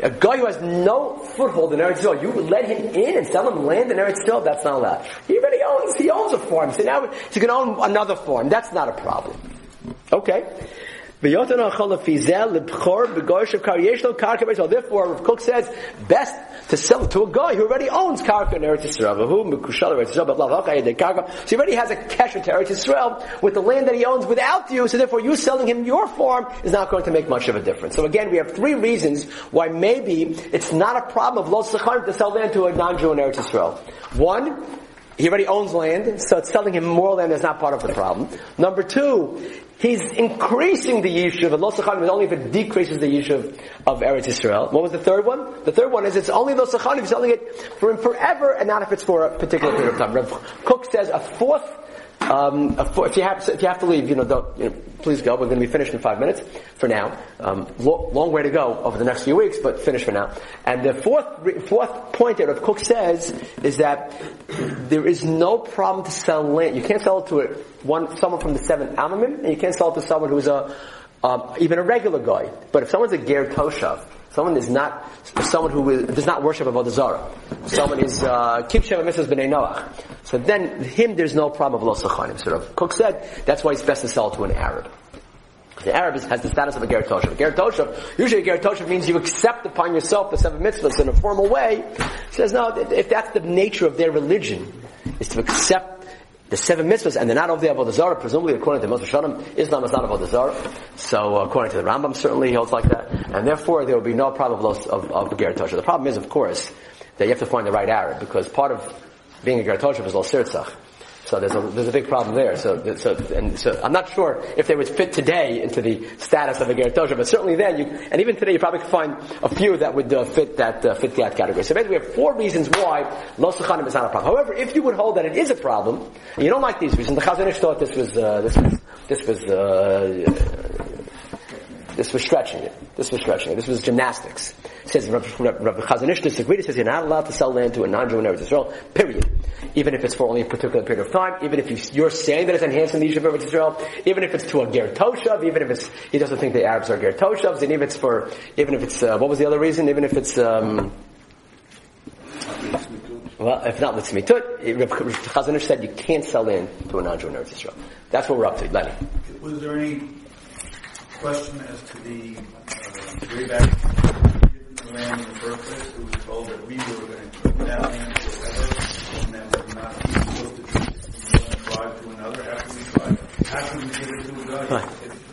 A guy who has no foothold in Eretz Yisrael, you let him in and sell him land in Eretz Yisrael, that's not allowed. He already owns, he owns a farm, so now going to own another farm. That's not a problem. Okay. Therefore, Rav Kook says, best to sell to a guy who already owns karka in Eretz Yisrael. So he already has a kesher to Eretz Yisrael with the land that he owns without you, so therefore you selling him your farm is not going to make much of a difference. So again, we have three reasons why maybe it's not a problem of Los Sechar to sell land to a non-Jew in Eretz Yisrael. One, he already owns land, so it's selling him more land is not part of the problem. Number two, he's increasing the yishuv, and Los Echanim only if it decreases the yishuv of Eretz Yisrael. What was the third one? The third one is it's only Los Echanim selling it for him forever, and not if it's for a particular period of time. Rav Kook says a fourth um, if you have if you have to leave, you know, you know, please go. We're going to be finished in five minutes for now. Um, lo- long way to go over the next few weeks, but finish for now. And the fourth fourth point that Kook says is that there is no problem to sell land. You can't sell it to a, one someone from the seventh amamim, and you can't sell it to someone who's a um, even a regular guy. But if someone's a ger toshav, Someone is not someone who is, does not worship Avodah Zarah. Someone is uh, keep Sheva Mitzvahs b'nei Noach. So then him there's no problem of lo sachanim. Sort of Kook said that's why it's best to sell to an Arab. The Arab has the status of a Ger Toshav. Ger Toshav, usually a Ger Toshav means you accept upon yourself the seven mitzvahs in a formal way. He says, no, if that's the nature of their religion, is to accept the seven mitzvahs, and they're not of the Avodah Zarah, presumably according to Moshe Shalom, Islam is not Avodah Zarah. So according to the Rambam, certainly he holds like that. And therefore there will be no problem of, of, of Ger Toshav. The problem is, of course, that you have to find the right Arab, because part of being a Ger Toshav is Lo Sirtzach. So there's a, there's a big problem there. So, so, and so I'm not sure if they would fit today into the status of a Ger Toshav, but certainly then you, and even today you probably could find a few that would uh, fit that, uh, fit that category. So basically we have four reasons why Lo Sechanim is not a problem. However, if you would hold that it is a problem, you don't like these reasons, the Chazon Ish thought this was, uh, this was, this was, uh, this was stretching it. This was stretching it. This was gymnastics. It says Rabbi Chazon Ish disagreed. It says you're not allowed to sell land to a non-Jew in Eretz Israel. Period. Even if it's for only a particular period of time. Even if you, are saying that it's enhancing the issue of Eretz Israel. Even if it's to a Ger Toshav. Even if it's he doesn't think the Arabs are Ger Toshavs. And even if it's for even if it's uh, what was the other reason? Even if it's um, well, if not let's meet Chazon Ish said you can't sell land to a non-Jew in Eretz Israel. That's what we're up to. Lenny. Was there any question as to the uh, way back the land in the first place. It was told that we were going to put that land forever, and that we're not supposed to drive to another after we drive. How can we give it to a guy?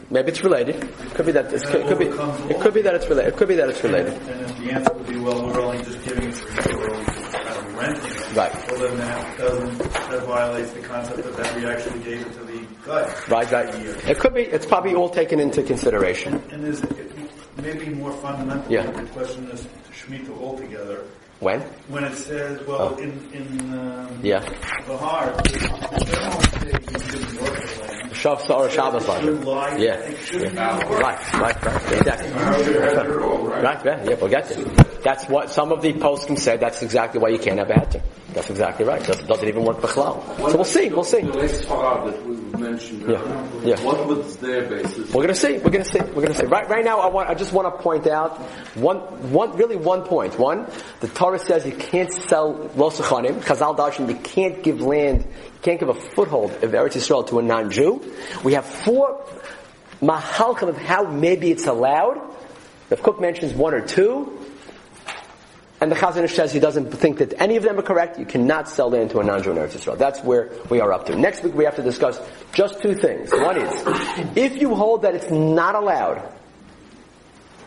Maybe it's related. It could be that it could be it could be that it's related. It could be that it's related. And if the answer would be, well, we're only just giving it for you, we're only just kind of renting it. Right. Well, then that doesn't that violates the concept of that we actually gave it to the guy. Right, right. It could be. It's probably all taken into consideration. And there's maybe more fundamental Yeah. the question is Shemitah altogether. When? When it says, well, Oh. in in um, Yeah. Bahar, they don't say you shouldn't work the land. Shav or Shabbos It lie. Yeah. Yeah. Right, right, right. Exactly. Right, yeah, yeah, yeah, we'll get there. That's what some of the poskim said. That's exactly why you can't have a heter. That's exactly right. Doesn't, doesn't even work b'chlal. So we'll see. We'll see. The last that we mentioned. Yeah. Yeah. What was their basis? We're gonna see. We're gonna see. We're gonna see. Right, right now, I want. I just want to point out one, one, really one point. One, the Torah says you can't sell losachanim. Chazal darshan, you can't give land, you can't give a foothold of Eretz Yisrael to a non-Jew. We have four mahalchim of how maybe it's allowed. The Kook mentions one or two. And the Chazon Ish says he doesn't think that any of them are correct. You cannot sell land to a non-Jew in Eretz Yisrael. That's where we are up to. Next week we have to discuss just two things. One is, if you hold that it's not allowed,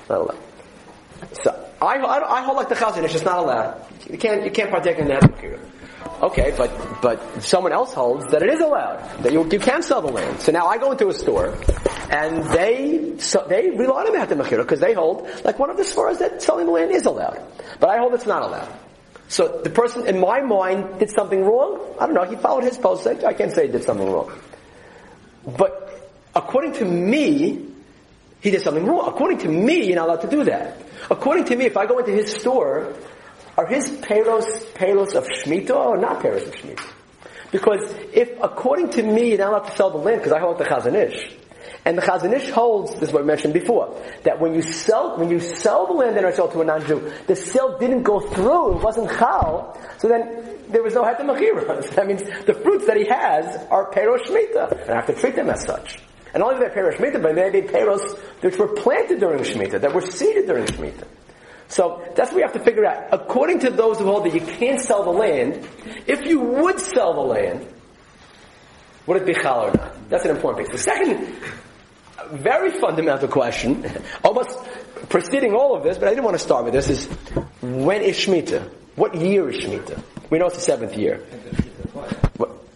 not allowed. So, I, I, I hold like the Chazon Ish, it's not allowed. You can't, you can't partake in that. Okay, but, but someone else holds that it is allowed. That you, you can sell the land. So now I go into a store, and they, so they rely on the Mechira because they hold, like one of the stores that selling the land is allowed. But I hold it's not allowed. So the person in my mind did something wrong. I don't know. He followed his post. I can't say he did something wrong. But according to me, he did something wrong. According to me, you're not allowed to do that. According to me, if I go into his store, are his peiros peiros of Shemitah or not peiros of Shemitah? Because if, according to me, you're not allowed to sell the land, because I hold the Chazon Ish, and the Chazon Ish holds, this is what I mentioned before, that when you sell, when you sell the land in Israel to a non-Jew, the sale didn't go through, it wasn't chal, so then there was no mechira. that means the fruits that he has are peros shmita, and I have to treat them as such. And only they're peros but maybe peros which were planted during shmita, that were seeded during shmita. So that's what we have to figure out. According to those who hold that you can't sell the land, if you would sell the land, would it be chal or not? That's an important thing. The second very fundamental question, almost preceding all of this, but I didn't want to start with this, is when is Shemitah? What year is Shemitah? We know it's the seventh year.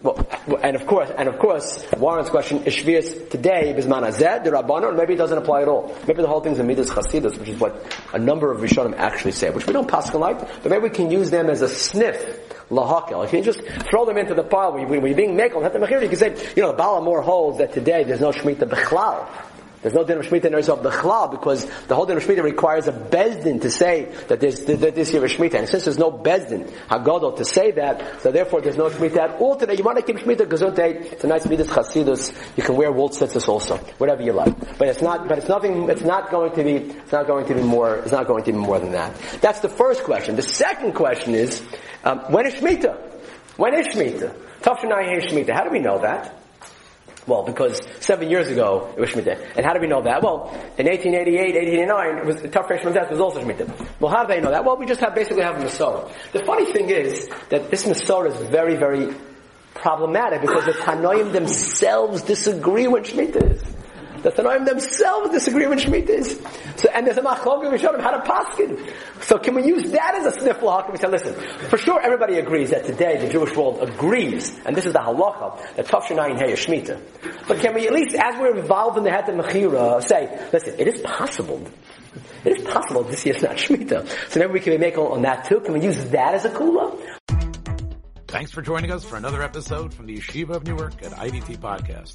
Well, and of course, and of course, Warren's question is Shvius today Bisman Azed, the Rabbana, or maybe it doesn't apply at all. Maybe the whole thing's a Midas Chasidus, which is what a number of Rishonim actually say, which we don't pass like, but maybe we can use them as a sniff lahakel. If you just throw them into the pile when you're being mekel, you can say, you know, the Baal HaMaor holds that today there's no Shemitah Bechlal. There's no din of Shemitah in Eretz of Bechlal because the whole din of Shemitah requires a Bezdin to say that there's, that this year is Shemitah. And since there's no Bezdin, Hagadol, to say that, so therefore there's no Shemitah at all today. You want to keep Shemitah a nice Midas Chasidus. You can wear wool tzitzis also, whatever you like. But it's not, but it's nothing, it's not going to be, it's not going to be more, it's not going to be more than that. That's the first question. The second question is, um, when is Shemitah? When is Shemitah? Tafshanai Shemitah. How do we know that? Well, because seven years ago it was Shemitah. And how do we know that? Well, in 1888, 1889, it was the tough freshman death was also Shemitah. Well, how do they know that? Well, we just have basically have a Masorah. The funny thing is that this Masorah is very, very problematic because the Tanoim themselves disagree when Shemitah. The Tanoim themselves disagree when Shemitah is. So, and there's a machlok we showed them how to paskin. So can we use that as a sniffle halacha? We say, listen, for sure everybody agrees that today the Jewish world agrees, and this is the halacha, that Tafshinayin Hey is Shemitah. But can we at least, as we're involved in the Heter Mechira, say, listen, it is possible it is possible this year's not Shemitah. So maybe we can make on that too. Can we use that as a kula? Thanks for joining us for another episode from the Yeshiva of Newark at IDT Podcast.